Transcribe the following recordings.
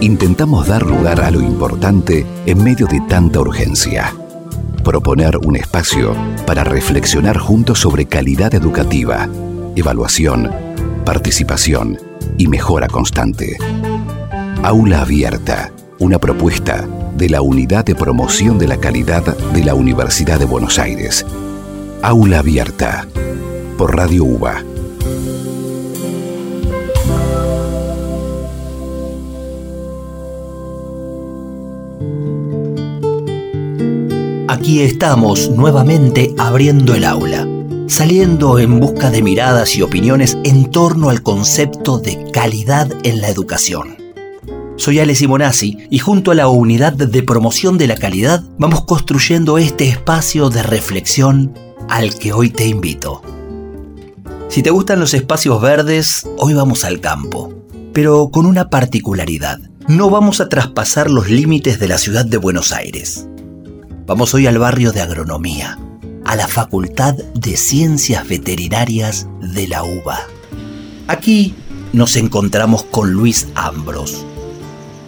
Intentamos dar lugar a lo importante en medio de tanta urgencia. Proponer un espacio para reflexionar juntos sobre calidad educativa, evaluación, participación y mejora constante. Aula Abierta, una propuesta de la Unidad de Promoción de la Calidad de la Universidad de Buenos Aires. Aula Abierta, por Radio UBA. Aquí estamos nuevamente abriendo el aula, saliendo en busca de miradas y opiniones en torno al concepto de calidad en la educación. Soy Ale Simonazzi y junto a la unidad de promoción de la calidad vamos construyendo este espacio de reflexión al que hoy te invito. Si te gustan los espacios verdes, hoy vamos al campo, pero con una particularidad. No vamos a traspasar los límites de la ciudad de Buenos Aires. Vamos hoy al barrio de agronomía, a la Facultad de Ciencias Veterinarias de la UBA. Aquí nos encontramos con Luis Ambros.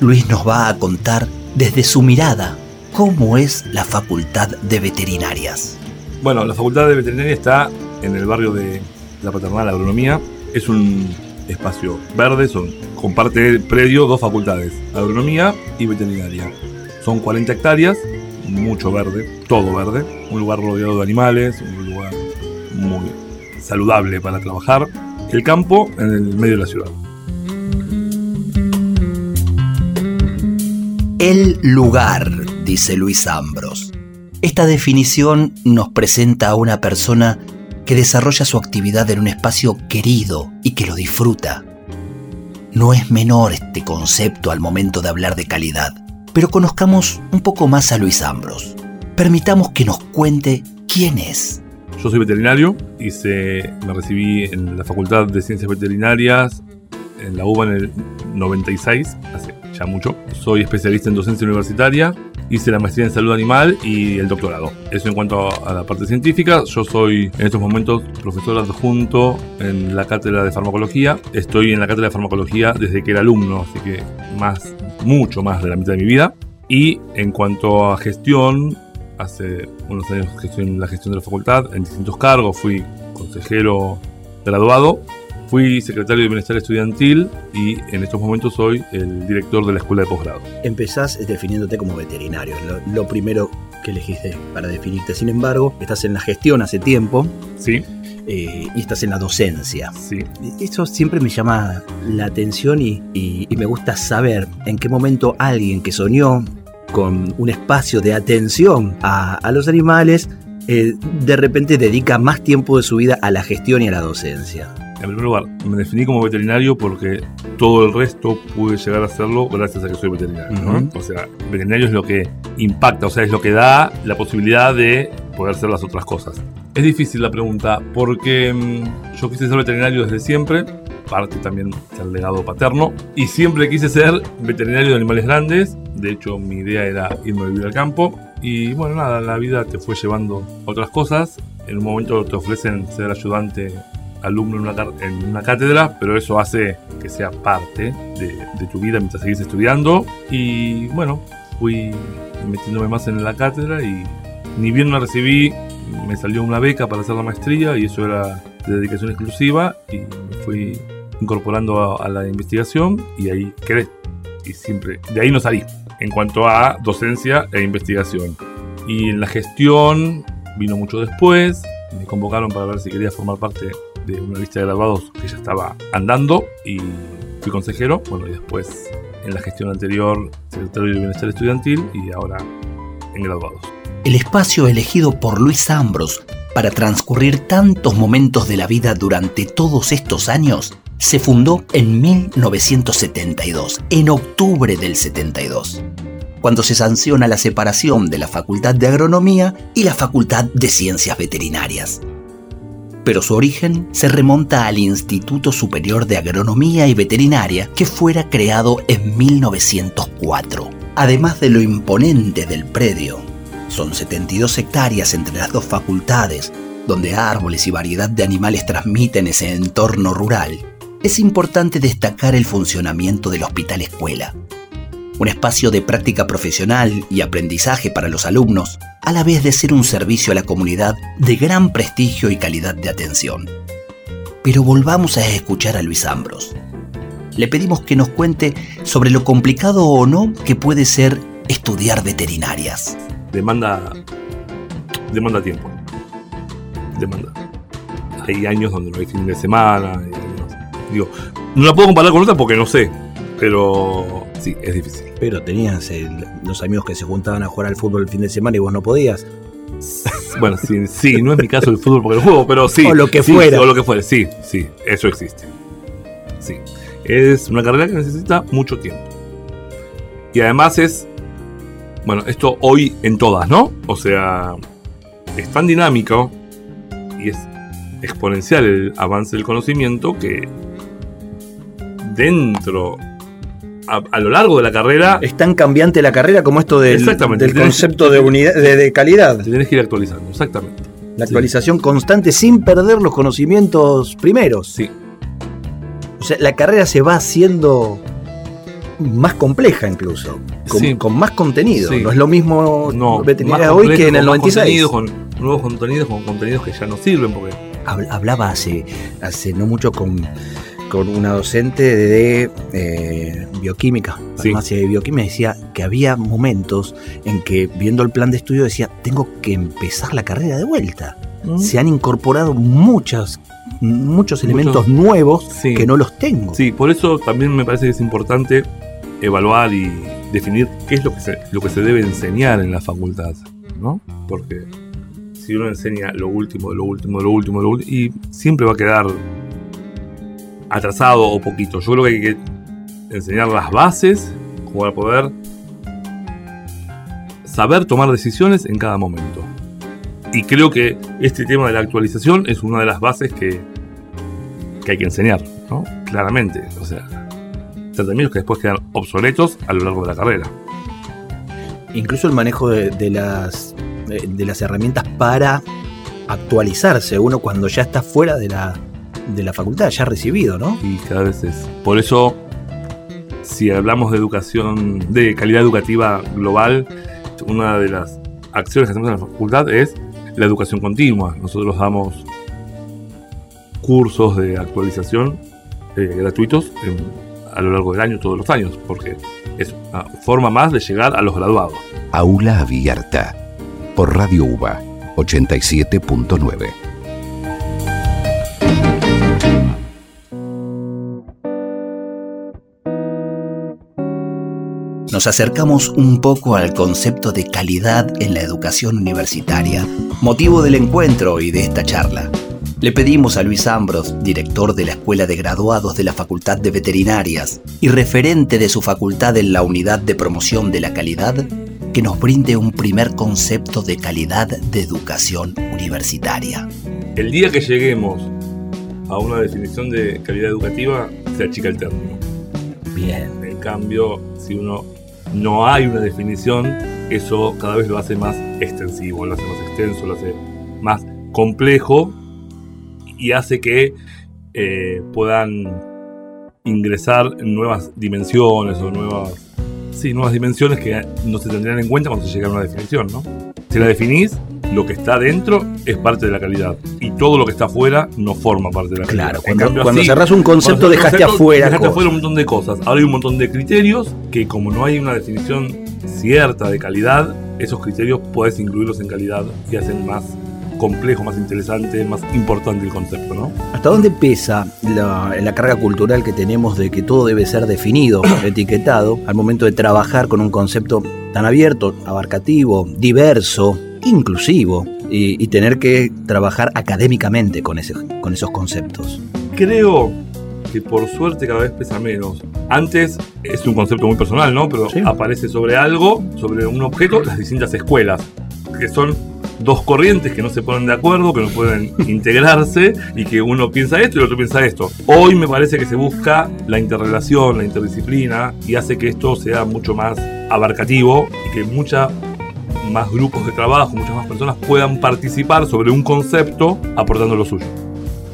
Luis nos va a contar desde su mirada cómo es la Facultad de Veterinarias. Bueno, la Facultad de Veterinaria está en el barrio de la Paternal Agronomía. Es un espacio verde, son, comparte el predio dos facultades, agronomía y veterinaria. Son 40 hectáreas, mucho verde, todo verde, un lugar rodeado de animales, un lugar muy saludable para trabajar. El campo en el medio de la ciudad. El lugar, dice Luis Ambros. Esta definición nos presenta a una persona que desarrolla su actividad en un espacio querido y que lo disfruta. No es menor este concepto al momento de hablar de calidad, pero conozcamos un poco más a Luis Ambros. Permitamos que nos cuente quién es. Yo soy veterinario, hice, me recibí en la Facultad de Ciencias Veterinarias en la UBA en el 96, hace ya mucho. Soy especialista en docencia universitaria, hice la maestría en salud animal y el doctorado. Eso en cuanto a la parte científica. Yo soy en estos momentos profesor adjunto en la cátedra de farmacología. Estoy en la cátedra de farmacología desde que era alumno, así que más, mucho más de la mitad de mi vida. Y en cuanto a gestión, hace unos años en la gestión de la facultad en distintos cargos. Fui consejero graduado Fui secretario de Bienestar Estudiantil y en estos momentos soy el director de la Escuela de Posgrado. Empezás definiéndote como veterinario, lo, primero que elegiste para definirte. Sin embargo, estás en la gestión hace tiempo. Sí. Eh, y estás en la docencia. Sí. Eso siempre me llama la atención y, me gusta saber en qué momento alguien que soñó con un espacio de atención a, los animales, eh, de repente dedica más tiempo de su vida a la gestión y a la docencia. En primer lugar, me definí como veterinario porque todo el resto pude llegar a hacerlo gracias a que soy veterinario. O sea, veterinario es lo que impacta, o sea, es lo que da la posibilidad de poder hacer las otras cosas. Es difícil la pregunta porque mm, yo quise ser veterinario desde siempre, parte también del legado paterno, y siempre quise ser veterinario de animales grandes. De hecho, mi idea era irme a vivir al campo. Y bueno, nada, la vida te fue llevando otras cosas. En un momento te ofrecen ser ayudante alumno en una, en una cátedra, pero eso hace que sea parte de, tu vida mientras seguís estudiando. Y bueno, fui metiéndome más en la cátedra y ni bien la recibí, me salió una beca para hacer la maestría y eso era de dedicación exclusiva y me fui incorporando a, la investigación y ahí quedé. Y siempre, de ahí no salí en cuanto a docencia e investigación. Y en la gestión vino mucho después, me convocaron para ver si quería formar parte de una lista de graduados que ya estaba andando y fui consejero, bueno, y después en la gestión anterior secretario de Bienestar Estudiantil y ahora en graduados. El espacio elegido por Luis Ambros para transcurrir tantos momentos de la vida durante todos estos años se fundó en 1972, en octubre del 72, cuando se sanciona la separación de la Facultad de Agronomía y la Facultad de Ciencias Veterinarias pero su origen se remonta al Instituto Superior de Agronomía y Veterinaria que fuera creado en 1904. Además de lo imponente del predio, son 72 hectáreas entre las dos facultades, donde árboles y variedad de animales transmiten ese entorno rural. es importante destacar el funcionamiento del Hospital Escuela, un espacio de práctica profesional y aprendizaje para los alumnos, a la vez de ser un servicio a la comunidad de gran prestigio y calidad de atención. Pero volvamos a escuchar a Luis Ambros. Le pedimos que nos cuente sobre lo complicado o no que puede ser estudiar veterinarias. Demanda, demanda tiempo. Demanda. Hay años donde no hay fin de semana. Digo, no la puedo comparar con otra porque no sé, pero sí, es difícil. Pero tenías los amigos que se juntaban a jugar al fútbol el fin de semana y vos no podías. Bueno, sí, sí, no es mi caso el fútbol porque el juego, pero sí. O lo que fuera. o lo que fuera, sí, sí, eso existe. Sí. Es una carrera que necesita mucho tiempo. Y además es, bueno, esto hoy en todas, ¿no? O sea, es tan dinámico y es exponencial el avance del conocimiento que dentro a, lo largo de la carrera. Es tan cambiante la carrera como esto del, del concepto de, unidad, de, calidad. Te tienes que ir actualizando, exactamente. La actualización constante sin perder los conocimientos primeros. Sí. O sea, la carrera se va haciendo más compleja incluso, con, más contenido. No es lo mismo no, hoy que en el 96. Con nuevos contenidos, con contenidos que ya no sirven. porque Hablaba hace, hace no mucho con con una docente de eh, bioquímica, farmacia de bioquímica, decía que había momentos en que viendo el plan de estudio decía, tengo que empezar la carrera de vuelta. Mm. Se han incorporado muchas, muchos elementos nuevos que no los tengo. Sí, por eso también me parece que es importante evaluar y definir qué es lo que se, lo que se debe enseñar en la facultad, ¿no? Porque si uno enseña lo último, lo último, lo último, lo último, y siempre va a quedar atrasado o poquito. Yo creo que hay que enseñar las bases para poder saber tomar decisiones en cada momento. Y creo que este tema de la actualización es una de las bases que, que hay que enseñar, ¿no? Claramente. O sea, tratamientos que después quedan obsoletos a lo largo de la carrera. Incluso el manejo de, las, de las herramientas para actualizarse uno cuando ya está fuera de la, de la facultad, ya recibido, ¿no? Y cada vez es. Por eso, si hablamos de educación, de calidad educativa global, una de las acciones que hacemos en la facultad es la educación continua. Nosotros damos cursos de actualización eh, gratuitos a lo largo del año, todos los años, porque es una forma más de llegar a los graduados. Aula Abierta, por Radio UBA 87.9. nos acercamos un poco al concepto de calidad en la educación universitaria, motivo del encuentro y de esta charla. Le pedimos a Luis Ambros, director de la Escuela de Graduados de la Facultad de Veterinarias y referente de su facultad en la Unidad de Promoción de la Calidad, que nos brinde un primer concepto de calidad de educación universitaria. El día que lleguemos a una definición de calidad educativa, se achica el término. Bien. En cambio, si uno no hay una definición, eso cada vez lo hace más extensivo, lo hace más extenso, lo hace más complejo y hace que eh, puedan ingresar nuevas dimensiones o nuevas, sí, nuevas dimensiones que no se tendrían en cuenta cuando se llega a una definición, ¿no? Si la definís, lo que está dentro es parte de la calidad y todo lo que está afuera no forma parte de la calidad. Claro, cuando, cuando cerrás un concepto dejaste afuera. Dejaste afuera un montón de cosas. Ahora hay un montón de criterios que como no hay una definición cierta de calidad, esos criterios puedes incluirlos en calidad y hacen más complejo, más interesante, más importante el concepto, ¿no? ¿Hasta dónde pesa la, la, carga cultural que tenemos de que todo debe ser definido, etiquetado, al momento de trabajar con un concepto tan abierto, abarcativo, diverso, inclusivo y, tener que trabajar académicamente con, ese, con esos conceptos. Creo que por suerte cada vez pesa menos. Antes es un concepto muy personal, ¿no? Pero aparece sobre algo, sobre un objeto, las distintas escuelas, que son dos corrientes que no se ponen de acuerdo, que no pueden integrarse y que uno piensa esto y el otro piensa esto. Hoy me parece que se busca la interrelación, la interdisciplina y hace que esto sea mucho más abarcativo y que mucha más grupos de trabajo, muchas más personas puedan participar sobre un concepto aportando lo suyo.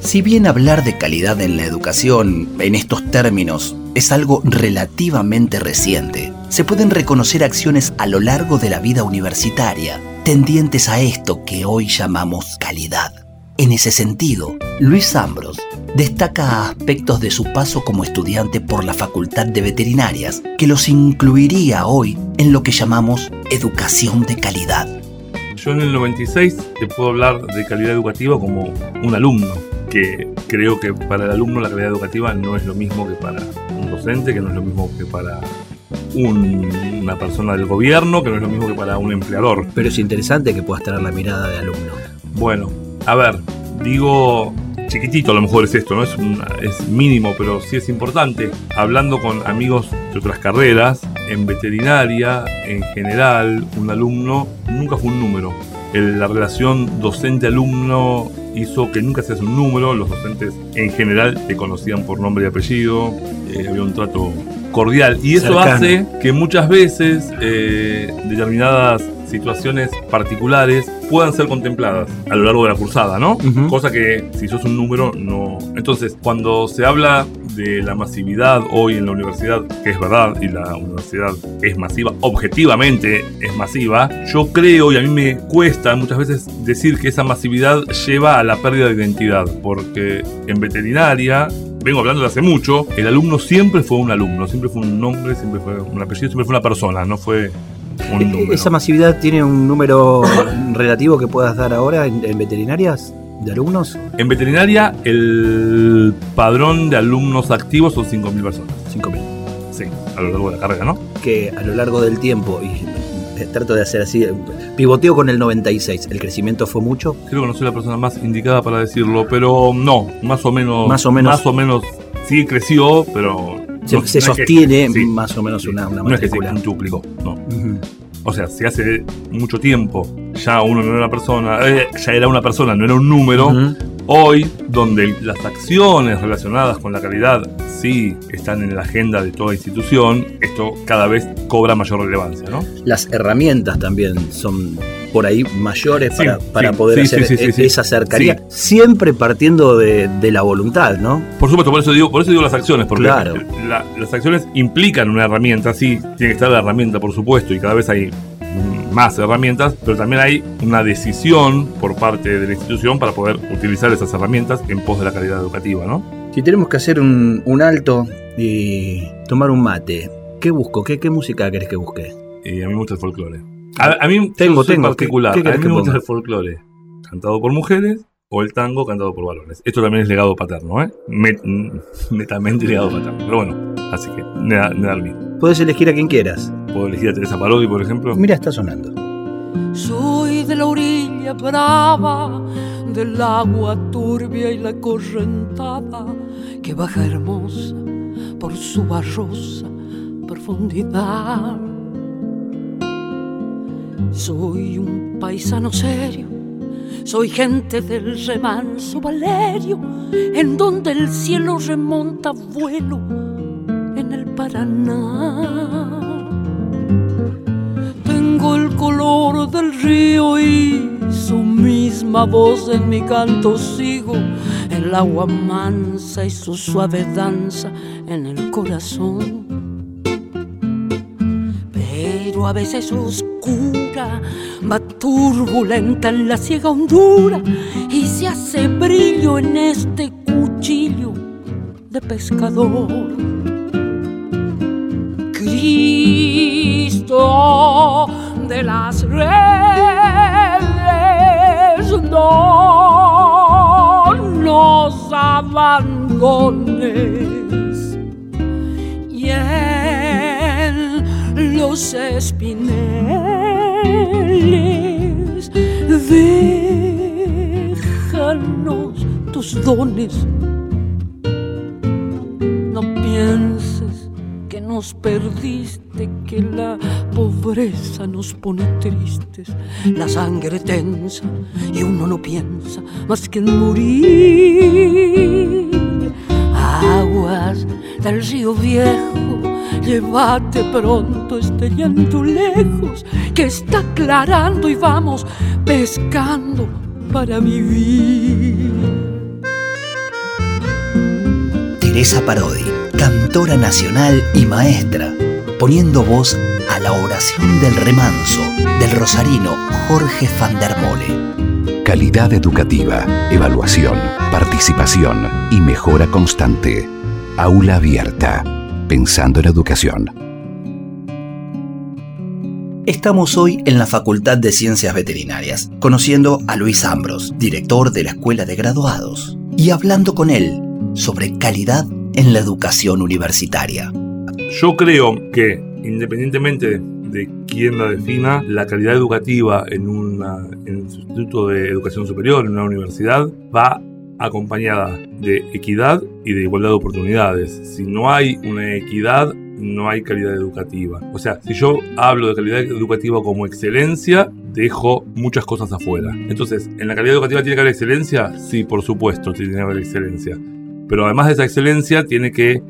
Si bien hablar de calidad en la educación en estos términos es algo relativamente reciente, se pueden reconocer acciones a lo largo de la vida universitaria tendientes a esto que hoy llamamos calidad. En ese sentido, Luis Ambros destaca aspectos de su paso como estudiante por la Facultad de Veterinarias que los incluiría hoy en lo que llamamos educación de calidad. Yo en el 96 te puedo hablar de calidad educativa como un alumno que creo que para el alumno la calidad educativa no es lo mismo que para un docente, que no es lo mismo que para una persona del gobierno, que no es lo mismo que para un empleador. Pero es interesante que puedas tener la mirada de alumno. Bueno, a ver, digo chiquitito a lo mejor es esto, ¿no? Es, es mínimo, pero sí es importante. Hablando con amigos de otras carreras, en veterinaria, en general, un alumno nunca fue un número. la relación docente-alumno hizo que nunca seas un número, los docentes en general te conocían por nombre y apellido, eh, había un trato cordial. Y eso hace que muchas veces eh, determinadas situaciones particulares puedan ser contempladas a lo largo de la cursada, ¿no? Cosa que si sos un número no... Entonces, cuando se habla de la masividad hoy en la universidad, que es verdad, y la universidad es masiva, objetivamente es masiva, yo creo y a mí me cuesta muchas veces decir que esa masividad lleva a la pérdida de identidad, porque en veterinaria vengo hablando de hace mucho, el alumno siempre fue un alumno, siempre fue un nombre, siempre fue un apellido, siempre fue una persona, no fue un número. ¿Esa masividad tiene un número relativo que puedas dar ahora en veterinarias? de alumnos? En veterinaria, el padrón de alumnos activos son 5.000 personas. 5.000. Sí, a lo largo de la carrera, ¿no? Que a lo largo del tiempo, y trato de hacer así, pivoteo con el 96, ¿el crecimiento fue mucho? Creo que no soy la persona más indicada para decirlo, pero no, más o menos. Más o menos. Más o menos sí creció, pero. Se, sostiene más o menos una, una No es que se quintuplicó, no. O sea, si hace mucho tiempo ya uno no era una persona, eh, ya era una persona, no era un número, hoy, donde las acciones relacionadas con la calidad sí están en la agenda de toda institución, esto cada vez cobra mayor relevancia, ¿no? Las herramientas también son por ahí mayores para, poder hacer esa cercanía, siempre partiendo de, la voluntad, ¿no? Por supuesto, por eso digo, por eso digo las acciones, porque las acciones implican una herramienta, sí, tiene que estar la herramienta, por supuesto, y cada vez hay más herramientas, pero también hay una decisión por parte de la institución para poder utilizar esas herramientas en pos de la calidad educativa, ¿no? Si tenemos que hacer un, alto y tomar un mate, ¿qué busco? ¿Qué, qué música querés que busque? Y a mí me gusta el folclore. A, mí tengo, tengo particular. a mí me gusta el folclore cantado por mujeres o el tango cantado por varones. Esto también es legado paterno, ¿eh? netamente legado paterno. Pero bueno, así que me da, me Puedes elegir a quien quieras. Puedo elegir a Teresa Parodi, por ejemplo. Mira, está sonando. Soy de la orilla brava, del agua turbia y la correntada que baja hermosa por su barrosa profundidad soy un paisano serio, soy gente del remanso Valerio, en donde el cielo remonta vuelo Paraná. Tengo el color del río y su misma voz en mi canto sigo, el agua mansa y su suave danza en el corazón a veces oscura, va turbulenta en la ciega hondura y se hace brillo en este cuchillo de pescador. Cristo de las redes, no nos abandones. Y los espineles. Déjanos tus dones. Perdiste, que la pobreza nos pone tristes, la sangre tensa y uno no piensa más que en morir. Aguas del río viejo llévate pronto este llanto lejos que está aclarando y vamos pescando para vivir. Teresa Parodi, cantora nacional y maestra, poniendo voz a la oración del remanso del rosarino Jorge van der Mole. Calidad educativa, evaluación, participación y mejora constante. Aula abierta. Pensando en educación. Estamos hoy en la Facultad de Ciencias Veterinarias, conociendo a Luis Ambros, director de la Escuela de Graduados, y hablando con él sobre calidad en la educación universitaria. Yo creo que, independientemente de quién la defina, la calidad educativa en, una, en un instituto de educación superior, en una universidad, va acompañada de equidad y de igualdad de oportunidades. Si no hay una equidad, no hay calidad educativa. O sea, si yo hablo de calidad educativa como excelencia, dejo muchas cosas afuera. Entonces, ¿en la calidad educativa tiene que haber excelencia? Sí, por supuesto, tiene que haber excelencia. Pero además de esa excelencia, tiene que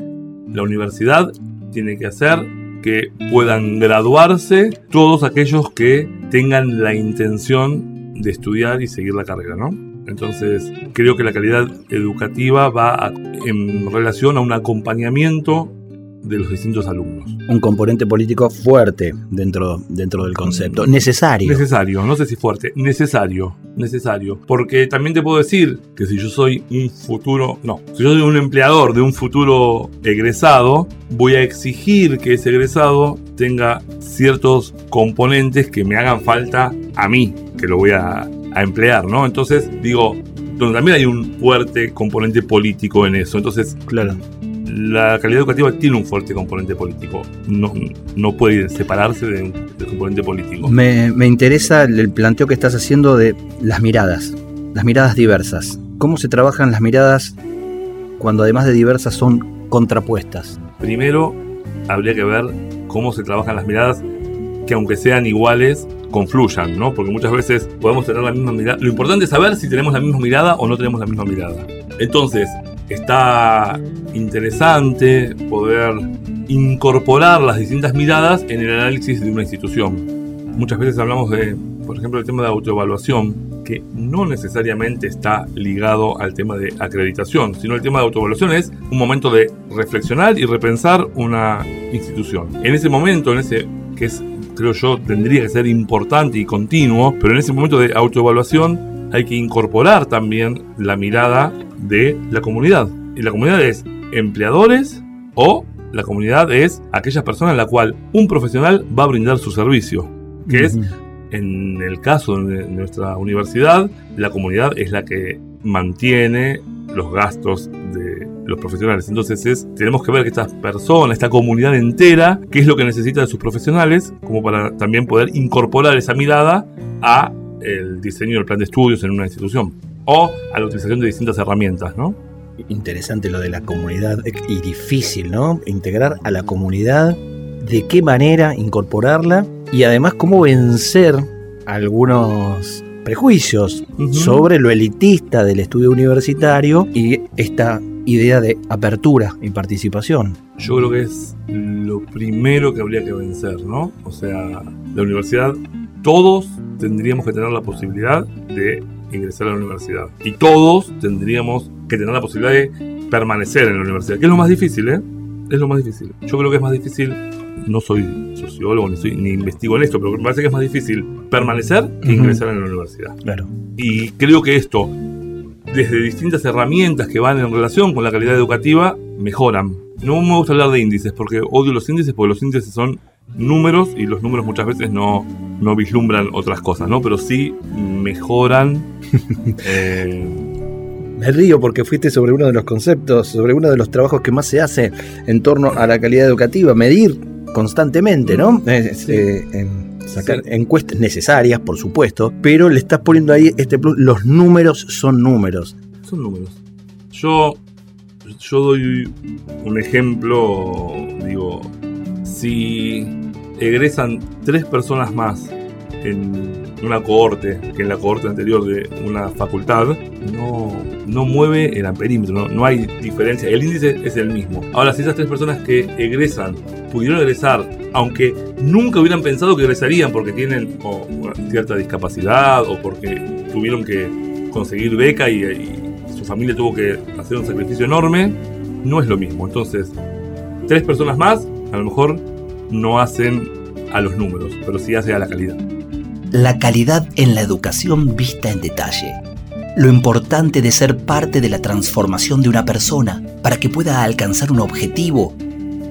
la universidad tiene que hacer que puedan graduarse todos aquellos que tengan la intención de estudiar y seguir la carrera, ¿no? Entonces, creo que la calidad educativa va en relación a un acompañamiento de los distintos alumnos. Un componente político fuerte dentro, dentro del concepto, necesario. Necesario, no sé si fuerte, necesario, necesario. Porque también te puedo decir que si yo soy un futuro, no, si yo soy un empleador de un futuro egresado, voy a exigir que ese egresado tenga ciertos componentes que me hagan falta a mí, que lo voy a, a emplear, ¿no? Entonces, digo, donde también hay un fuerte componente político en eso. Entonces, claro la calidad educativa tiene un fuerte componente político. No, no puede separarse del componente político. Me, me, interesa el planteo que estás haciendo de las miradas, las miradas diversas. ¿Cómo se trabajan las miradas cuando además de diversas son contrapuestas? Primero, habría que ver cómo se trabajan las miradas que aunque sean iguales, confluyan, ¿no? Porque muchas veces podemos tener la misma mirada. Lo importante es saber si tenemos la misma mirada o no tenemos la misma mirada. Entonces, está interesante poder incorporar las distintas miradas en el análisis de una institución. Muchas veces hablamos de, por ejemplo, el tema de autoevaluación, que no necesariamente está ligado al tema de acreditación, sino el tema de autoevaluación es un momento de reflexionar y repensar una institución. En ese momento, en ese que es, creo yo, tendría que ser importante y continuo, pero en ese momento de autoevaluación hay que incorporar también la mirada de la comunidad. Y la comunidad es empleadores o la comunidad es aquellas personas en la cual un profesional va a brindar su servicio, que es en el caso de nuestra universidad, la comunidad es la que mantiene los gastos de los profesionales. Entonces es, tenemos que ver que estas personas, esta comunidad entera, qué es lo que necesita de sus profesionales, como para también poder incorporar esa mirada a el diseño del plan de estudios en una institución o a la utilización de distintas herramientas, ¿no? Interesante lo de la comunidad y difícil, ¿no? Integrar a la comunidad, de qué manera incorporarla y además cómo vencer algunos prejuicios sobre lo elitista del estudio universitario y esta idea de apertura y participación. Yo creo que es lo primero que habría que vencer, ¿no? O sea, la universidad, todos tendríamos que tener la posibilidad de ingresar a la universidad. Y todos tendríamos que tener la posibilidad de permanecer en la universidad, que es lo más difícil, ¿eh? Es lo más difícil. Yo creo que es más difícil, no soy sociólogo ni, soy, ni investigo en esto, pero me parece que es más difícil permanecer que ingresar en la universidad. Claro. Y creo que esto, desde distintas herramientas que van en relación con la calidad educativa, mejoran. No me gusta hablar de índices, porque odio los índices, porque los índices son números y los números muchas veces no, no vislumbran otras cosas, ¿no? Pero sí mejoran. eh... Me río porque fuiste sobre uno de los conceptos, sobre uno de los trabajos que más se hace en torno a la calidad educativa, medir constantemente, ¿no? Eh, sacar encuestas necesarias, por supuesto, pero le estás poniendo ahí este plus, los números son números. Son números. Yo, yo doy un ejemplo, digo, si egresan tres personas más en una cohorte que en la cohorte anterior de una facultad, no, no mueve el amperímetro, no, no hay diferencia, el índice es el mismo. Ahora, si esas tres personas que egresan pudieron egresar, aunque nunca hubieran pensado que egresarían porque tienen una cierta discapacidad o porque tuvieron que conseguir beca y, y su familia tuvo que hacer un sacrificio enorme, no es lo mismo. Entonces, tres personas más a lo mejor no hacen a los números, pero sí hace a la calidad. La calidad en la educación vista en detalle. Lo importante de ser parte de la transformación de una persona para que pueda alcanzar un objetivo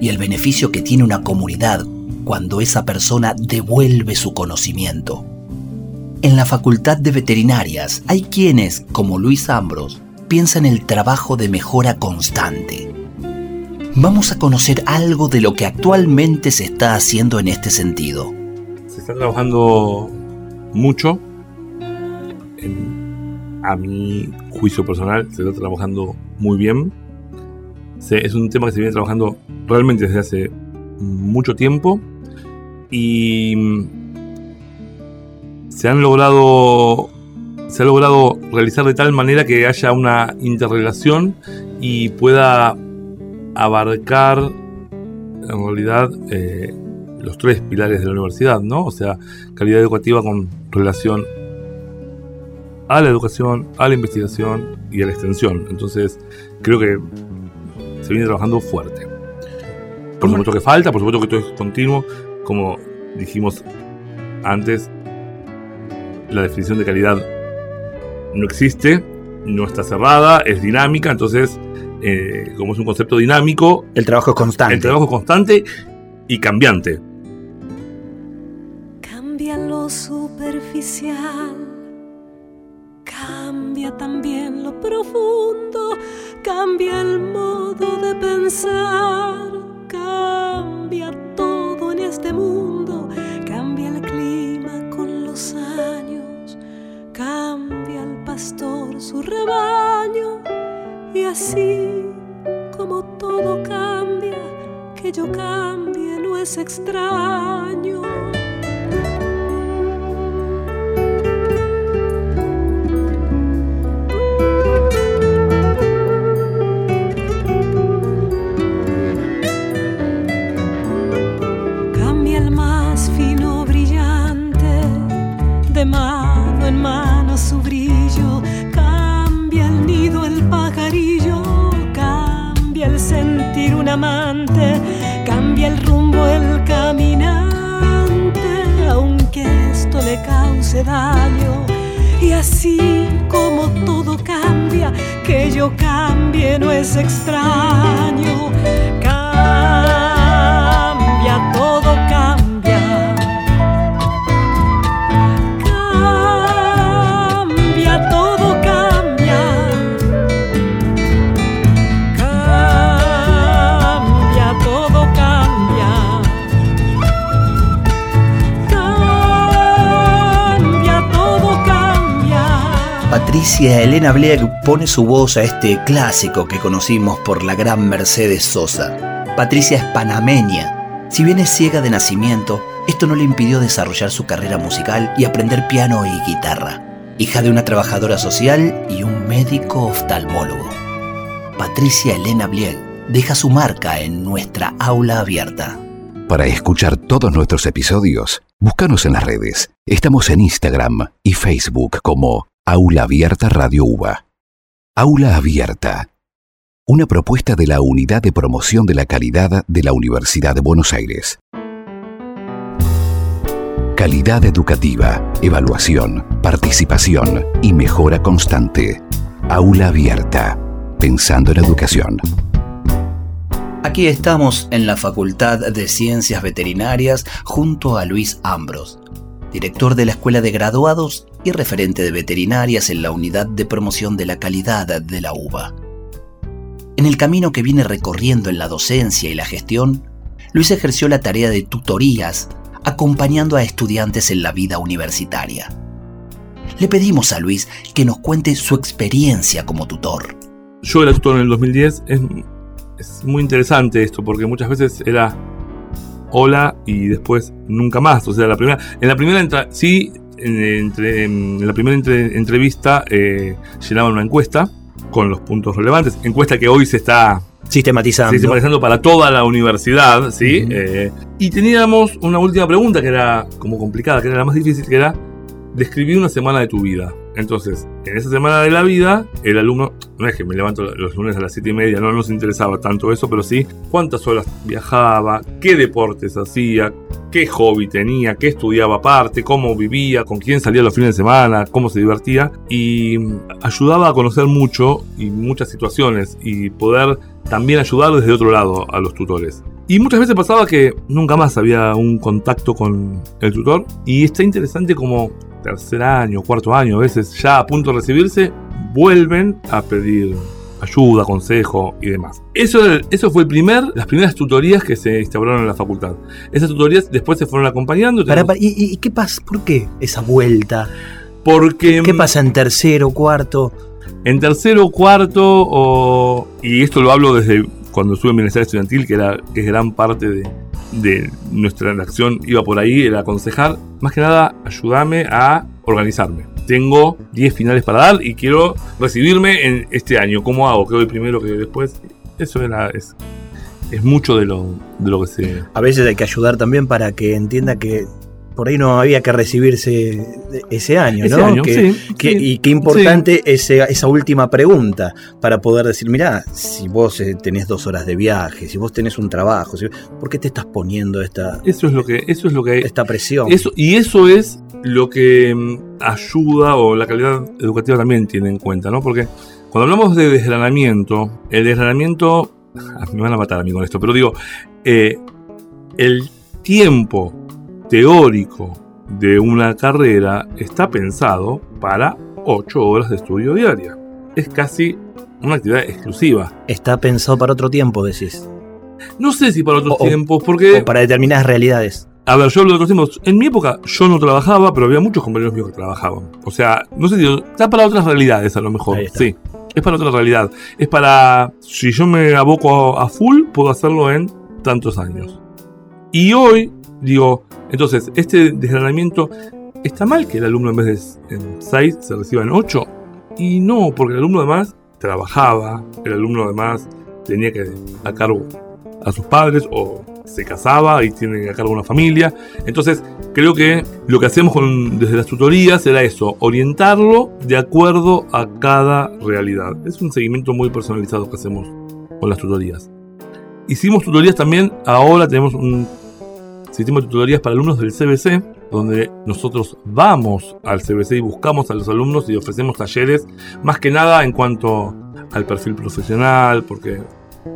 y el beneficio que tiene una comunidad cuando esa persona devuelve su conocimiento. En la Facultad de Veterinarias hay quienes, como Luis Ambros, piensan el trabajo de mejora constante. Vamos a conocer algo de lo que actualmente se está haciendo en este sentido. Se está trabajando mucho. a mi juicio personal, se está trabajando muy bien. es un tema que se viene trabajando realmente desde hace mucho tiempo. Y se han logrado se ha logrado realizar de tal manera que haya una interrelación y pueda abarcar en realidad eh, los tres pilares de la universidad, ¿no? O sea, calidad educativa con relación a la educación, a la investigación y a la extensión. Entonces, creo que se viene trabajando fuerte. Por supuesto que falta, por supuesto que todo es continuo. Como dijimos antes, la definición de calidad no existe, no está cerrada, es dinámica, entonces, eh, como es un concepto dinámico... El trabajo es constante. El trabajo es constante y cambiante. Cambia lo superficial, cambia también lo profundo, cambia el modo de pensar, cambia todo en este mundo, cambia el clima con los años, cambia pastor su rebaño y así como todo cambia, que yo cambie no es extraño. Patricia Elena Bleag pone su voz a este clásico que conocimos por la gran Mercedes Sosa. Patricia es panameña. Si bien es ciega de nacimiento, esto no le impidió desarrollar su carrera musical y aprender piano y guitarra. Hija de una trabajadora social y un médico oftalmólogo. Patricia Elena Bliel deja su marca en nuestra aula abierta. Para escuchar todos nuestros episodios, búscanos en las redes. Estamos en Instagram y Facebook como Aula Abierta Radio UBA. Aula Abierta. Una propuesta de la Unidad de Promoción de la Calidad de la Universidad de Buenos Aires. Calidad educativa, evaluación, participación y mejora constante. Aula Abierta. Pensando en educación. Aquí estamos en la Facultad de Ciencias Veterinarias junto a Luis Ambros director de la Escuela de Graduados y referente de veterinarias en la Unidad de Promoción de la Calidad de la UBA. En el camino que viene recorriendo en la docencia y la gestión, Luis ejerció la tarea de tutorías, acompañando a estudiantes en la vida universitaria. Le pedimos a Luis que nos cuente su experiencia como tutor. Yo era tutor en el 2010. Es, es muy interesante esto porque muchas veces era hola y después nunca más. O sea, la primera, en la primera entra, sí, en, la primera entrevista eh, llenaban una encuesta con los puntos relevantes. Encuesta que hoy se está sistematizando. sistematizando para toda la universidad, ¿sí? Eh, y teníamos una última pregunta que era como complicada, que era la más difícil, que era describir una semana de tu vida. Entonces, en esa semana de la vida, el alumno, no es que me levanto los lunes a las 7 y media, no nos interesaba tanto eso, pero sí cuántas horas viajaba, qué deportes hacía, qué hobby tenía, qué estudiaba aparte, cómo vivía, con quién salía los fines de semana, cómo se divertía y ayudaba a conocer mucho y muchas situaciones y poder también ayudar desde otro lado a los tutores. Y muchas veces pasaba que nunca más había un contacto con el tutor y está interesante como tercer año, cuarto año, a veces ya a punto de recibirse, vuelven a pedir ayuda, consejo y demás. Eso, eso fue el primer, las primeras tutorías que se instauraron en la facultad. Esas tutorías después se fueron acompañando. ¿y, qué pasa? ¿Por qué esa vuelta? Porque... ¿Qué pasa en tercero, cuarto? En tercero, cuarto, o, y esto lo hablo desde cuando estuve en bienestar estudiantil, que, era, que es gran parte de, de nuestra acción, iba por ahí, era aconsejar, más que nada, ayúdame a organizarme. Tengo 10 finales para dar y quiero recibirme en este año. ¿Cómo hago? ¿Qué doy primero? ¿Qué después? Eso era, es, es mucho de lo, de lo que se... A veces hay que ayudar también para que entienda que por ahí no había que recibirse ese año, ¿no? y qué importante esa última pregunta para poder decir, mira, si vos eh, tenés dos horas de viaje, si vos tenés un trabajo, ¿por qué te estás poniendo esta, eso es lo que, eso es lo que esta presión? Eso, y eso es lo que mm, ayuda o la calidad educativa también tiene en cuenta, ¿no? Porque cuando hablamos de desgranamiento, el desgranamiento, me van a matar a mí con esto, pero digo, eh, el tiempo teórico de una carrera está pensado para 8 horas de estudio diaria. Es casi una actividad exclusiva. Está pensado para otro tiempo, decís. No sé si para otros tiempos, porque... O para determinadas realidades. A ver, yo hablo de otros tiempos. En mi época yo no trabajaba, pero había muchos compañeros míos que trabajaban. O sea, no sé si está para otras realidades a lo mejor. Sí, es para otra realidad. Es para, si yo me aboco a full, puedo hacerlo en tantos años. Y hoy, digo, entonces, este desgranamiento, ¿está mal que el alumno en vez de en 6 se reciba en 8? Y no, porque el alumno además trabajaba, el alumno además tenía que a cargo a sus padres o se casaba y tiene a cargo una familia. Entonces, creo que lo que hacemos con, desde las tutorías era eso, orientarlo de acuerdo a cada realidad. Es un seguimiento muy personalizado que hacemos con las tutorías. Hicimos tutorías también, ahora tenemos un sistema de tutorías para alumnos del CBC, donde nosotros vamos al CBC y buscamos a los alumnos y ofrecemos talleres, más que nada en cuanto al perfil profesional, porque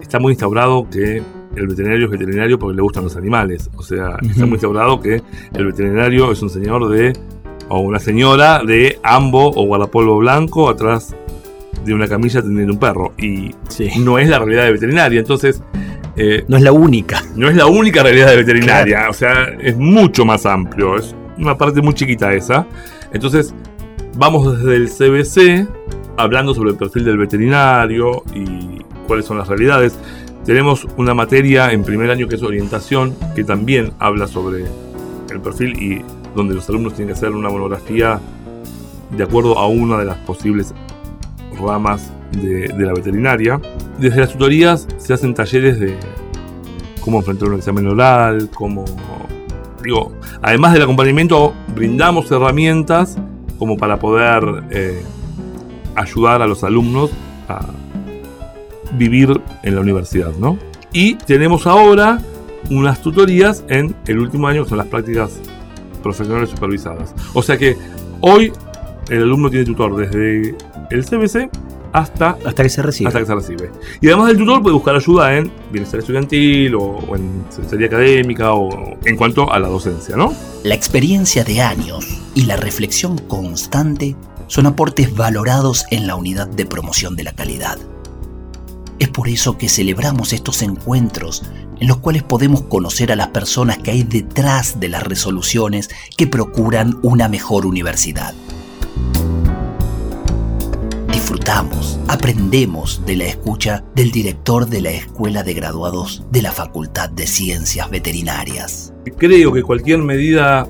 está muy instaurado que el veterinario es veterinario porque le gustan los animales. O sea, está muy instaurado que el veterinario es un señor de, o una señora de ambo o guardapolvo blanco atrás de una camilla teniendo un perro. Y no es la realidad de veterinaria. Entonces, eh, no es la única. No es la única realidad de veterinaria, o sea, es mucho más amplio, es una parte muy chiquita esa. Entonces, vamos desde el CBC hablando sobre el perfil del veterinario y cuáles son las realidades. Tenemos una materia en primer año que es orientación, que también habla sobre el perfil y donde los alumnos tienen que hacer una monografía de acuerdo a una de las posibles ramas de, la veterinaria. Desde las tutorías se hacen talleres de cómo enfrentar un examen oral, cómo... Digo, además del acompañamiento, brindamos herramientas como para poder eh, ayudar a los alumnos a vivir en la universidad, ¿no? Y tenemos ahora unas tutorías en el último año, que son las prácticas profesionales supervisadas. O sea que hoy el alumno tiene tutor desde el CBC hasta, hasta que se recibe. Hasta que se recibe. Y además del tutor puede buscar ayuda en bienestar estudiantil o, en secretaría académica o en cuanto a la docencia, ¿no? La experiencia de años y la reflexión constante son aportes valorados en la unidad de promoción de la calidad. Es por eso que celebramos estos encuentros en los cuales podemos conocer a las personas que hay detrás de las resoluciones que procuran una mejor universidad disfrutamos, aprendemos de la escucha del director de la Escuela de Graduados de la Facultad de Ciencias Veterinarias. Creo que cualquier medida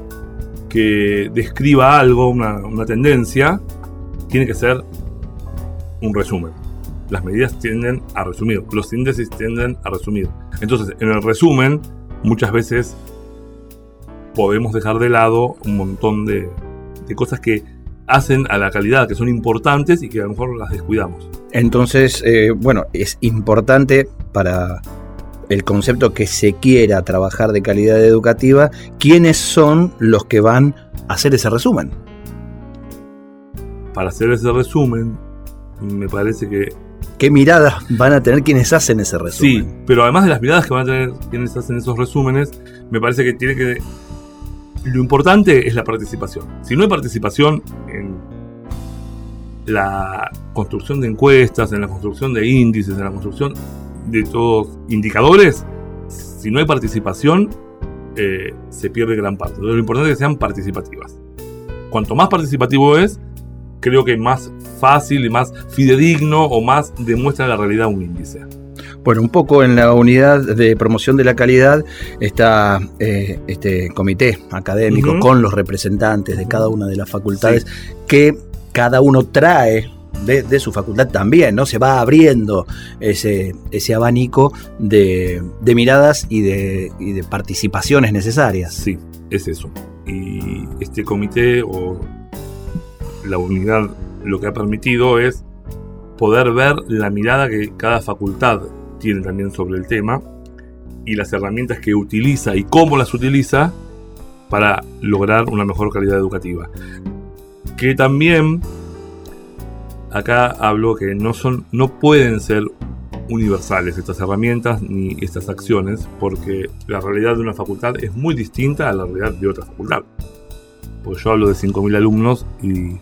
que describa algo, una, tendencia, tiene que ser un resumen. Las medidas tienden a resumir, los índices tienden a resumir. Entonces, en el resumen, muchas veces podemos dejar de lado un montón de, de cosas que hacen a la calidad, que son importantes y que a lo mejor las descuidamos. Entonces, eh, bueno, es importante para el concepto que se quiera trabajar de calidad educativa, quiénes son los que van a hacer ese resumen. Para hacer ese resumen, me parece que... ¿Qué miradas van a tener quienes hacen ese resumen? Sí, pero además de las miradas que van a tener quienes hacen esos resúmenes, me parece que tiene que... Lo importante es la participación. Si no hay participación la construcción de encuestas, en la construcción de índices, en la construcción de todos indicadores, si no hay participación, eh, se pierde gran parte. lo importante es que sean participativas. Cuanto más participativo es, creo que más fácil y más fidedigno o más demuestra la realidad un índice. Bueno, un poco en la unidad de promoción de la calidad está eh, este comité académico con los representantes de cada una de las facultades que cada uno trae de, su facultad también, ¿no? Se va abriendo ese, ese abanico de, miradas y de, y de participaciones necesarias. Sí, es eso. Y este comité o la unidad lo que ha permitido es poder ver la mirada que cada facultad tiene también sobre el tema y las herramientas que utiliza y cómo las utiliza para lograr una mejor calidad educativa. Que también acá hablo que no son, no pueden ser universales estas herramientas ni estas acciones, porque la realidad de una facultad es muy distinta a la realidad de otra facultad. Porque yo hablo de 5.000 alumnos y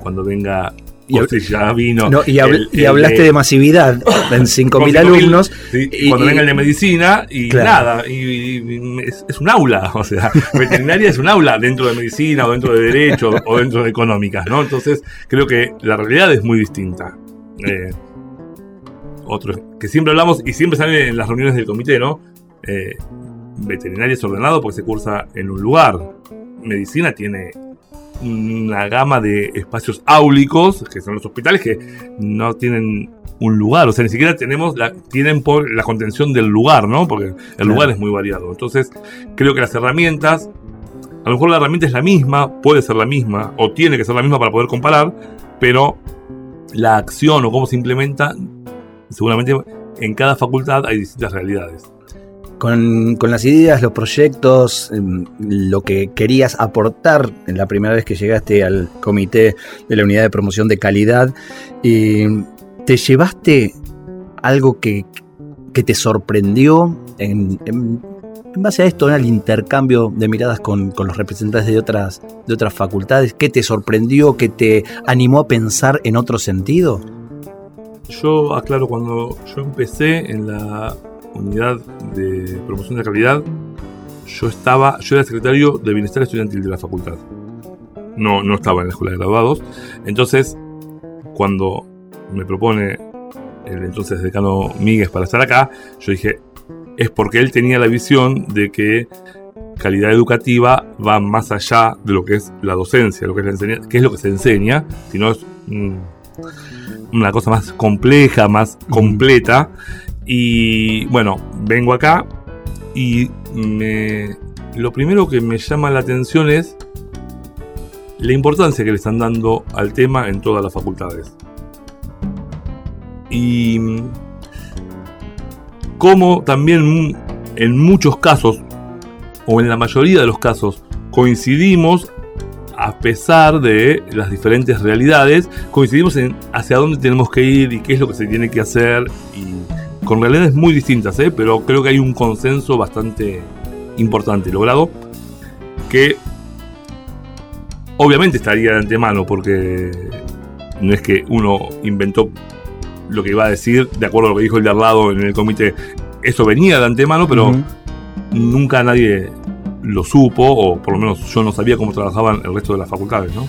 cuando venga y, ya vino. y, hablaste de masividad en 5.000 alumnos. y, cuando venga el de medicina y nada, y, es, un aula, o sea, veterinaria es un aula dentro de medicina o dentro de derecho o dentro de económicas, ¿no? Entonces creo que la realidad es muy distinta. Eh, otro, que siempre hablamos y siempre sale en las reuniones del comité, ¿no? Eh, veterinaria es ordenado porque se cursa en un lugar. Medicina tiene una gama de espacios áulicos, que son los hospitales, que no tienen un lugar, o sea, ni siquiera tenemos la, tienen por la contención del lugar, ¿no? Porque el lugar es muy variado. Entonces, creo que las herramientas, a lo mejor la herramienta es la misma, puede ser la misma, o tiene que ser la misma para poder comparar, pero la acción o cómo se implementa, seguramente en cada facultad hay distintas realidades con, las ideas, los proyectos, em, lo que querías aportar en la primera vez que llegaste al comité de la unidad de promoción de calidad, ¿te llevaste algo que, te sorprendió en, base a esto, en el intercambio de miradas con, los representantes de otras, de otras facultades? ¿Qué te sorprendió, qué te animó a pensar en otro sentido? Yo aclaro, cuando yo empecé en la unidad de promoción de calidad, yo estaba, yo era secretario de bienestar estudiantil de la facultad. No, no estaba en la escuela de graduados. Entonces, cuando me propone el entonces decano Míguez para estar acá, yo dije, es porque él tenía la visión de que calidad educativa va más allá de lo que es la docencia, lo que es, la que es lo que se enseña, sino es una cosa más compleja, más completa, y bueno, vengo acá y me, lo primero que me llama la atención es la importancia que le están dando al tema en todas las facultades. Y como también en muchos casos, o en la mayoría de los casos, coincidimos a pesar de las diferentes realidades, coincidimos en hacia dónde tenemos que ir y qué es lo que se tiene que hacer con realidades muy distintas, ¿eh? pero creo que hay un consenso bastante importante logrado que obviamente estaría de antemano porque no es que uno inventó lo que iba a decir de acuerdo a lo que dijo el de al lado en el comité, eso venía de antemano, pero nunca nadie lo supo, o por lo menos yo no sabía cómo trabajaban el resto de las facultades, ¿no?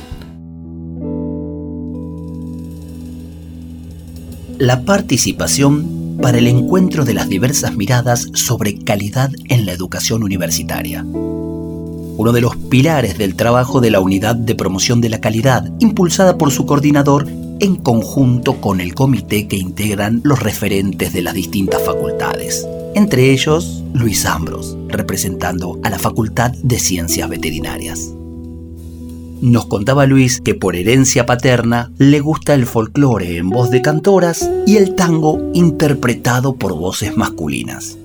La participación para el encuentro de las diversas miradas sobre calidad en la educación universitaria. Uno de los pilares del trabajo de la Unidad de Promoción de la Calidad, impulsada por su coordinador en conjunto con el comité que integran los referentes de las distintas facultades, entre ellos Luis Ambros, representando a la Facultad de Ciencias Veterinarias. Nos contaba Luis que por herencia paterna le gusta el folclore en voz de cantoras y el tango interpretado por voces masculinas.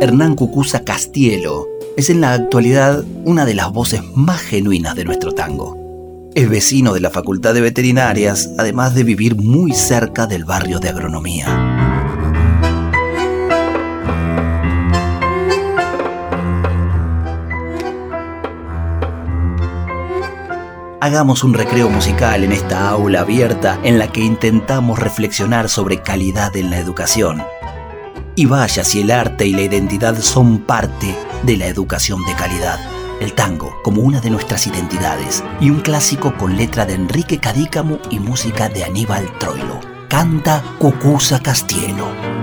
Hernán Cucuza Castielo es en la actualidad una de las voces más genuinas de nuestro tango. Es vecino de la Facultad de Veterinarias, además de vivir muy cerca del barrio de agronomía. Hagamos un recreo musical en esta aula abierta en la que intentamos reflexionar sobre calidad en la educación. Y vaya si el arte y la identidad son parte de la educación de calidad. El tango como una de nuestras identidades y un clásico con letra de Enrique Cadícamo y música de Aníbal Troilo. Canta Cucusa Castielo.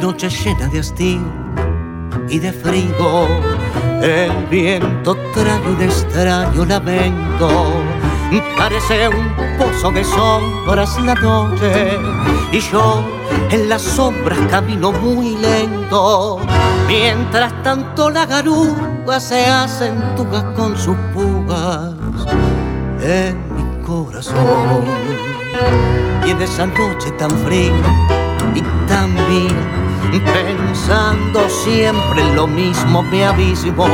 Noche llena de hastío y de frío, el viento trae un extraño lamento. Parece un pozo de sombras la noche y yo en las sombras camino muy lento. Mientras tanto la garuga se acentuga con sus pugas en mi corazón. Y en esa noche tan fría y tan bien pensando siempre lo mismo me abismo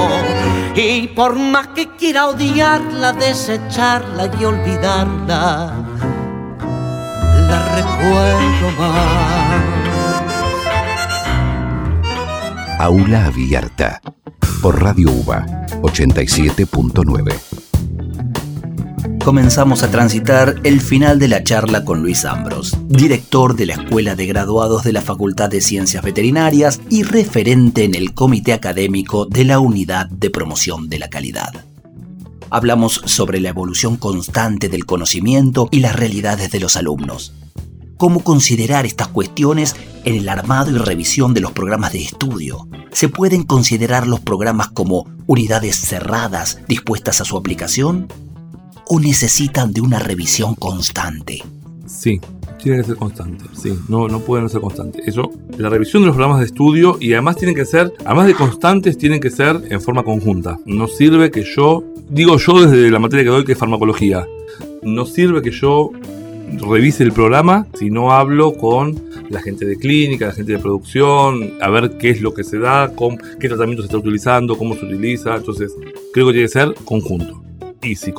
y por más que quiera odiarla, desecharla y olvidarla, la recuerdo más. Aula Abierta por Radio UBA 87.9 comenzamos a transitar el final de la charla con Luis Ambros, director de la Escuela de Graduados de la Facultad de Ciencias Veterinarias y referente en el Comité Académico de la Unidad de Promoción de la Calidad. Hablamos sobre la evolución constante del conocimiento y las realidades de los alumnos. Cómo considerar estas cuestiones en el armado y revisión de los programas de estudio. ¿Se pueden considerar los programas como unidades cerradas dispuestas a su aplicación? O necesitan de una revisión constante? Sí, tiene que ser constante, sí, no, no pueden ser constantes. Eso, la revisión de los programas de estudio y además tienen que ser, además de constantes, tienen que ser en forma conjunta. No sirve que yo, digo yo desde la materia que doy que es farmacología, no sirve que yo revise el programa si no hablo con la gente de clínica, la gente de producción, a ver qué es lo que se da, qué tratamiento se está utilizando, cómo se utiliza. Entonces, creo que tiene que ser conjunto y sí.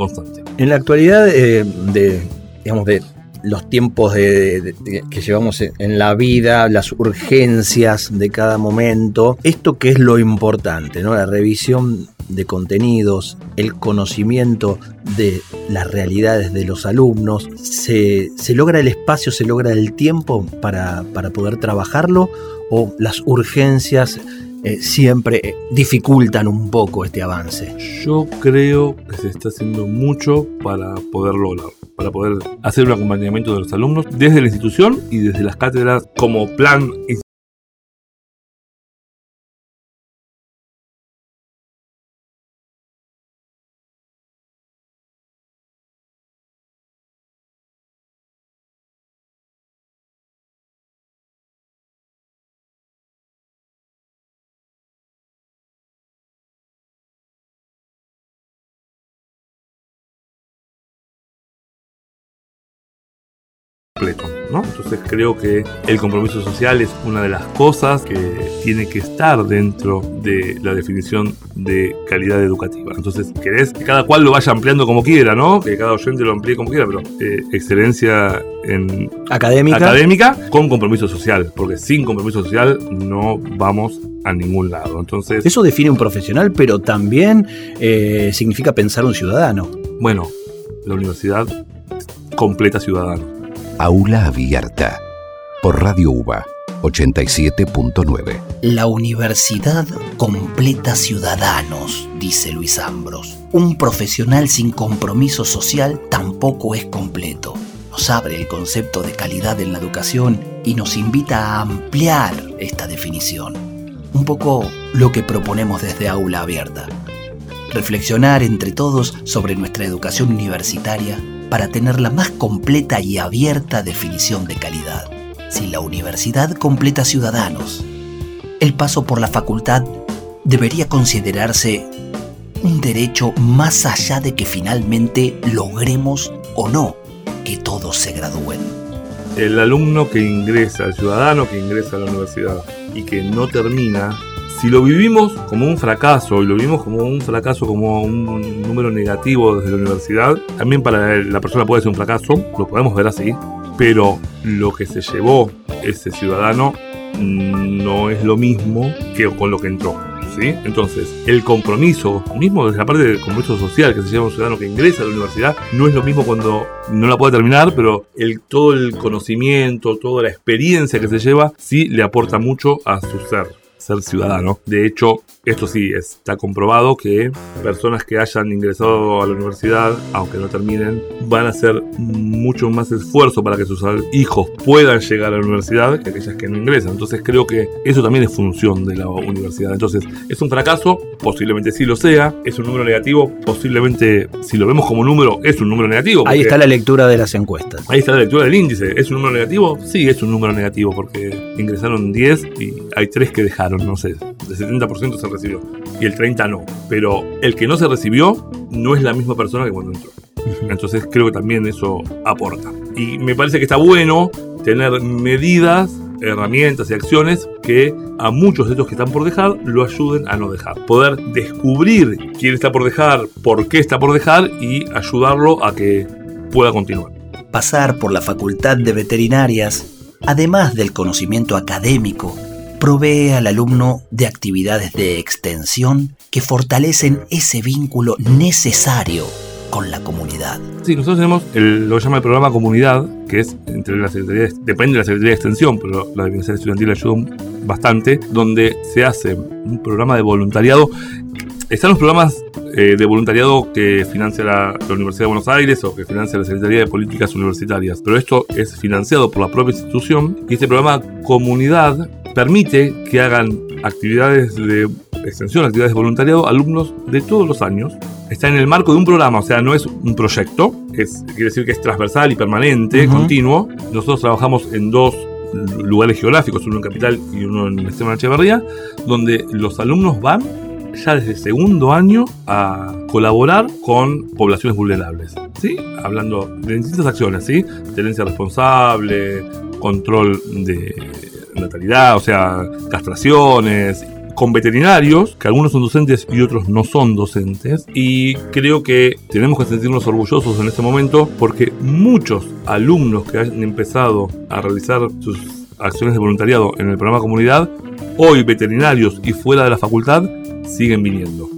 En la actualidad eh, de, digamos, de los tiempos que llevamos en la vida, las urgencias de cada momento, esto que es lo importante, ¿no? La revisión de contenidos, el conocimiento de las realidades de los alumnos, se, logra el espacio, se logra el tiempo para, para poder trabajarlo o las urgencias eh, siempre eh, dificultan un poco este avance. Yo creo que se está haciendo mucho para poder lograrlo, para poder hacer un acompañamiento de los alumnos desde la institución y desde las cátedras como plan ¿no? Entonces creo que el compromiso social es una de las cosas que tiene que estar dentro de la definición de calidad educativa. Entonces, querés que cada cual lo vaya ampliando como quiera, ¿no? Que cada oyente lo amplíe como quiera, pero eh, excelencia en académica. académica con compromiso social, porque sin compromiso social no vamos a ningún lado. Entonces, eso define un profesional, pero también eh, significa pensar un ciudadano. Bueno, la universidad completa ciudadano. Aula Abierta por Radio UBA 87.9. La universidad completa ciudadanos, dice Luis Ambros. Un profesional sin compromiso social tampoco es completo. Nos abre el concepto de calidad en la educación y nos invita a ampliar esta definición. un poco lo que proponemos desde Aula Abierta. Reflexionar entre todos sobre nuestra educación universitaria para tener la más completa y abierta definición de calidad. Si la universidad completa ciudadanos, el paso por la facultad debería considerarse un derecho más allá de que finalmente logremos o no que todos se gradúen. El alumno que ingresa, el ciudadano que ingresa a la universidad y que no termina, si lo vivimos como un fracaso y lo vivimos como un fracaso, como un número negativo desde la universidad, también para la persona puede ser un fracaso, lo podemos ver así, pero lo que se llevó ese ciudadano no es lo mismo que con lo que entró. ¿Sí? Entonces, el compromiso, mismo desde la parte del compromiso social que se lleva un ciudadano que ingresa a la universidad, no es lo mismo cuando no la puede terminar, pero todo el conocimiento, toda la experiencia que se lleva, sí le aporta mucho a su ser ser ciudadano. De hecho, esto sí está comprobado que personas que hayan ingresado a la universidad, aunque no terminen, van a hacer mucho más esfuerzo para que sus hijos puedan llegar a la universidad que aquellas que no ingresan. Entonces creo que eso también es función de la universidad. Entonces, es un fracaso, posiblemente sí lo sea, es un número negativo, posiblemente si lo vemos como número, es un número negativo. Ahí está la lectura de las encuestas. Ahí está la lectura del índice. ¿Es un número negativo? Sí, es un número negativo porque ingresaron 10 y hay 3 que dejaron, no sé, el 70% se recibió y el 30 no. Pero el que no se recibió no es la misma persona que cuando entró. Entonces creo que también eso aporta. Y me parece que está bueno tener medidas, herramientas y acciones que a muchos de estos que están por dejar lo ayuden a no dejar. Poder descubrir quién está por dejar, por qué está por dejar y ayudarlo a que pueda continuar. Pasar por la Facultad de Veterinarias, además del conocimiento académico, provee al alumno de actividades de extensión que fortalecen ese vínculo necesario con la comunidad. Sí, nosotros tenemos lo que llama el programa comunidad, que es entre la Secretaría, depende de la Secretaría de Extensión, pero la Bienestar Estudiantil ayuda bastante, donde se hace un programa de voluntariado. Están los programas eh, de voluntariado que financia la, Universidad de Buenos Aires o que financia la Secretaría de Políticas Universitarias, pero esto es financiado por la propia institución y este programa comunidad permite que hagan actividades de extensión, actividades de voluntariado, alumnos de todos los años. Está en el marco de un programa, o sea, no es un proyecto, es, quiere decir que es transversal y permanente, continuo. Nosotros trabajamos en dos lugares geográficos, uno en Capital y uno en Esteban Echeverría, donde los alumnos van ya desde segundo año a colaborar con poblaciones vulnerables, ¿sí? Hablando de distintas acciones, ¿sí? Tenencia responsable, control de natalidad, o sea, castraciones, con veterinarios, que algunos son docentes y otros no son docentes, y creo que tenemos que sentirnos orgullosos en este momento porque muchos alumnos que han empezado a realizar sus acciones de voluntariado en el programa comunidad, hoy veterinarios y fuera de la facultad, siguen viniendo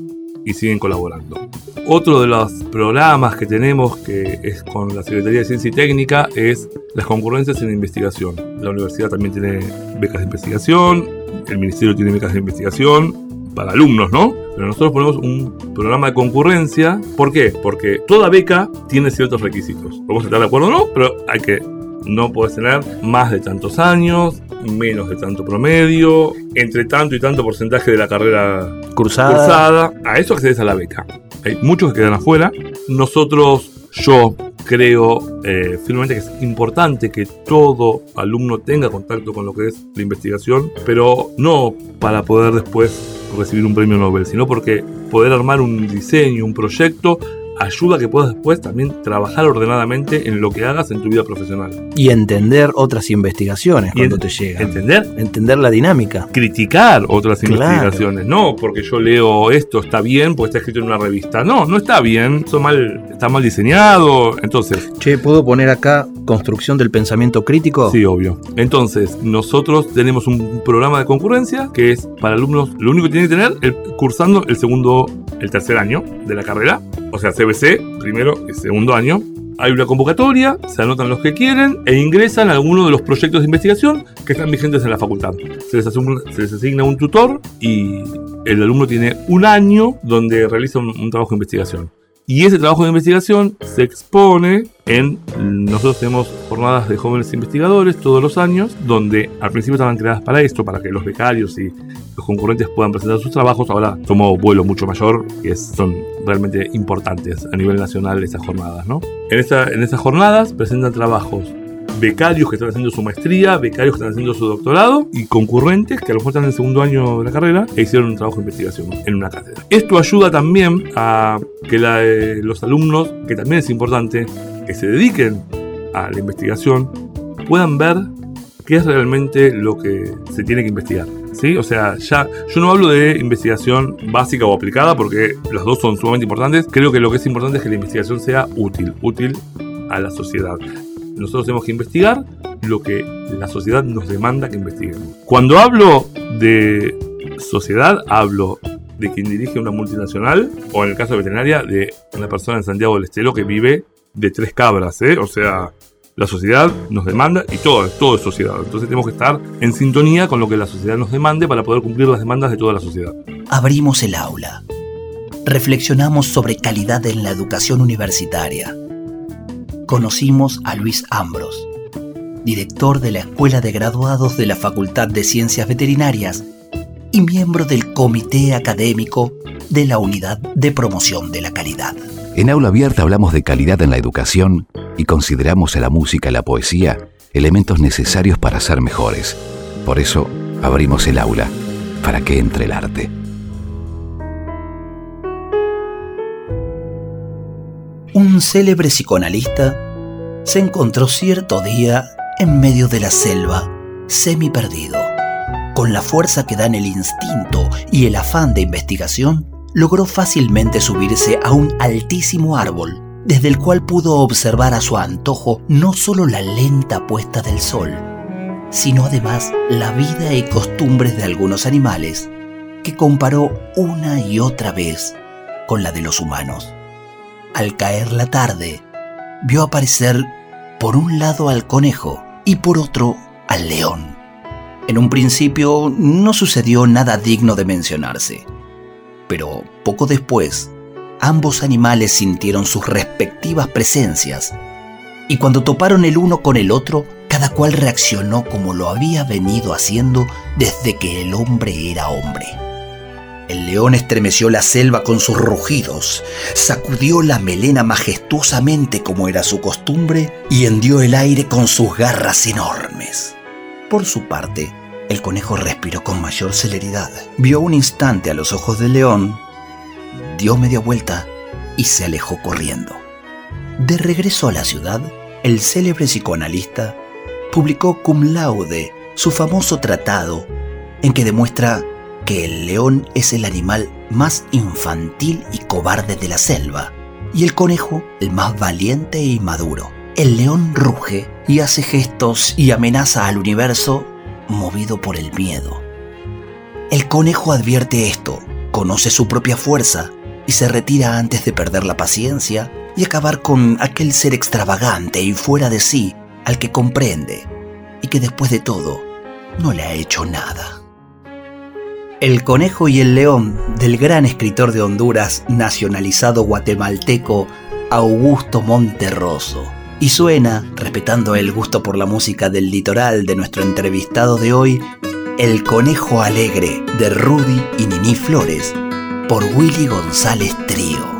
y siguen colaborando. Otro de los programas que tenemos, que es con la Secretaría de Ciencia y Técnica, es las concurrencias en investigación. La universidad también tiene becas de investigación, el ministerio tiene becas de investigación para alumnos, ¿no? Pero nosotros ponemos un programa de concurrencia. ¿Por qué? Porque toda beca tiene ciertos requisitos. Podemos estar de acuerdo o no, pero hay que no puedes tener más de tantos años, menos de tanto promedio, entre tanto y tanto porcentaje de la carrera cursada. A eso accedes a la beca. Hay muchos que quedan afuera. Nosotros, yo creo eh, firmemente que es importante que todo alumno tenga contacto con lo que es la investigación, pero no para poder después recibir un premio Nobel, sino porque poder armar un diseño, un proyecto ayuda a que puedas después también trabajar ordenadamente en lo que hagas en tu vida profesional. Y entender otras investigaciones cuando te llegan. ¿Entender? Entender la dinámica. Criticar otras investigaciones. No, porque yo leo esto está bien, porque está escrito en una revista. No, no está bien. Eso mal, está mal diseñado. Entonces. Che, ¿puedo poner acá construcción del pensamiento crítico? Sí, obvio. Entonces, nosotros tenemos un programa de concurrencia que es para alumnos, lo único que tienen que tener es cursando el segundo, el tercer año de la carrera. O sea, CBC, primero y segundo año. Hay una convocatoria, se anotan los que quieren e ingresan a alguno de los proyectos de investigación que están vigentes en la facultad. Se les, asigna, se les asigna un tutor y el alumno tiene un año donde realiza un, un trabajo de investigación Y ese trabajo de investigación se expone en. Nosotros tenemos jornadas de jóvenes investigadores todos los años, donde al principio estaban creadas para esto, para que los becarios y los concurrentes puedan presentar sus trabajos. Ahora tomó vuelo mucho mayor y son realmente importantes a nivel nacional estas jornadas. ¿no? En, esta, en estas jornadas presentan trabajos becarios que están haciendo su maestría, becarios que están haciendo su doctorado y concurrentes que a lo mejor están en el segundo año de la carrera e hicieron un trabajo de investigación en una cátedra. Esto ayuda también a que eh, los alumnos, que también es importante, que se dediquen a la investigación, puedan ver qué es realmente lo que se tiene que investigar. ¿Sí? O sea, ya yo no hablo de investigación básica o aplicada porque las dos son sumamente importantes. Creo que lo que es importante es que la investigación sea útil, útil a la sociedad nosotros tenemos que investigar lo que la sociedad nos demanda que investiguemos. Cuando hablo de sociedad, hablo de quien dirige una multinacional, o en el caso de veterinaria, de una persona en Santiago del Estero que vive de tres cabras, ¿eh? O sea, la sociedad nos demanda y todo, todo es sociedad. Entonces tenemos que estar en sintonía con lo que la sociedad nos demande para poder cumplir las demandas de toda la sociedad. Abrimos el aula. Reflexionamos sobre calidad en la educación universitaria conocimos a Luis Ambros, director de la Escuela de Graduados de la Facultad de Ciencias Veterinarias y miembro del Comité Académico de la Unidad de Promoción de la Calidad. En Aula Abierta hablamos de calidad en la educación y consideramos a la música y la poesía elementos necesarios para ser mejores. Por eso abrimos el aula, para que entre el arte. Un célebre psicoanalista se encontró cierto día en medio de la selva, semi perdido. Con la fuerza que dan el instinto y el afán de investigación, logró fácilmente subirse a un altísimo árbol, desde el cual pudo observar a su antojo no solo la lenta puesta del sol, sino además la vida y costumbres de algunos animales, que comparó una y otra vez con la de los humanos. Al caer la tarde, vio aparecer por un lado al conejo y por otro al león. En un principio no sucedió nada digno de mencionarse, pero poco después ambos animales sintieron sus respectivas presencias y cuando toparon el uno con el otro, cada cual reaccionó como lo había venido haciendo desde que el hombre era hombre. El león estremeció la selva con sus rugidos, sacudió la melena majestuosamente como era su costumbre y hendió el aire con sus garras enormes. Por su parte, el conejo respiró con mayor celeridad, vio un instante a los ojos del león, dio media vuelta y se alejó corriendo. De regreso a la ciudad, el célebre psicoanalista publicó cum laude su famoso tratado en que demuestra que el león es el animal más infantil y cobarde de la selva, y el conejo el más valiente y maduro. El león ruge y hace gestos y amenaza al universo movido por el miedo. El conejo advierte esto, conoce su propia fuerza y se retira antes de perder la paciencia y acabar con aquel ser extravagante y fuera de sí al que comprende y que después de todo no le ha hecho nada. El conejo y el león del gran escritor de Honduras nacionalizado guatemalteco Augusto Monterroso. Y suena, respetando el gusto por la música del litoral de nuestro entrevistado de hoy, El conejo alegre de Rudy y Nini Flores por Willy González Trío.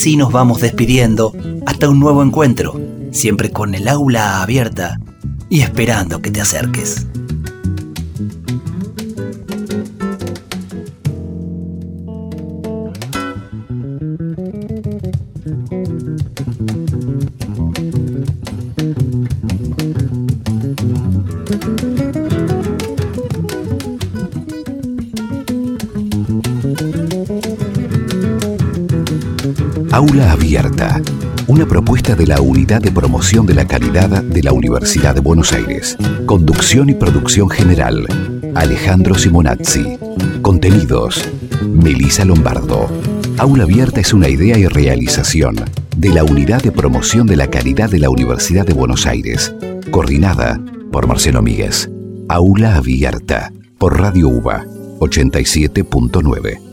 Así nos vamos despidiendo hasta un nuevo encuentro, siempre con el aula abierta y esperando que te acerques. Una propuesta de la Unidad de Promoción de la Calidad de la Universidad de Buenos Aires. Conducción y producción general, Alejandro Simonazzi. Contenidos, Melisa Lombardo. Aula Abierta es una idea y realización de la Unidad de Promoción de la Calidad de la Universidad de Buenos Aires, coordinada por Marcelo Míguez. Aula Abierta, por Radio UBA 87.9.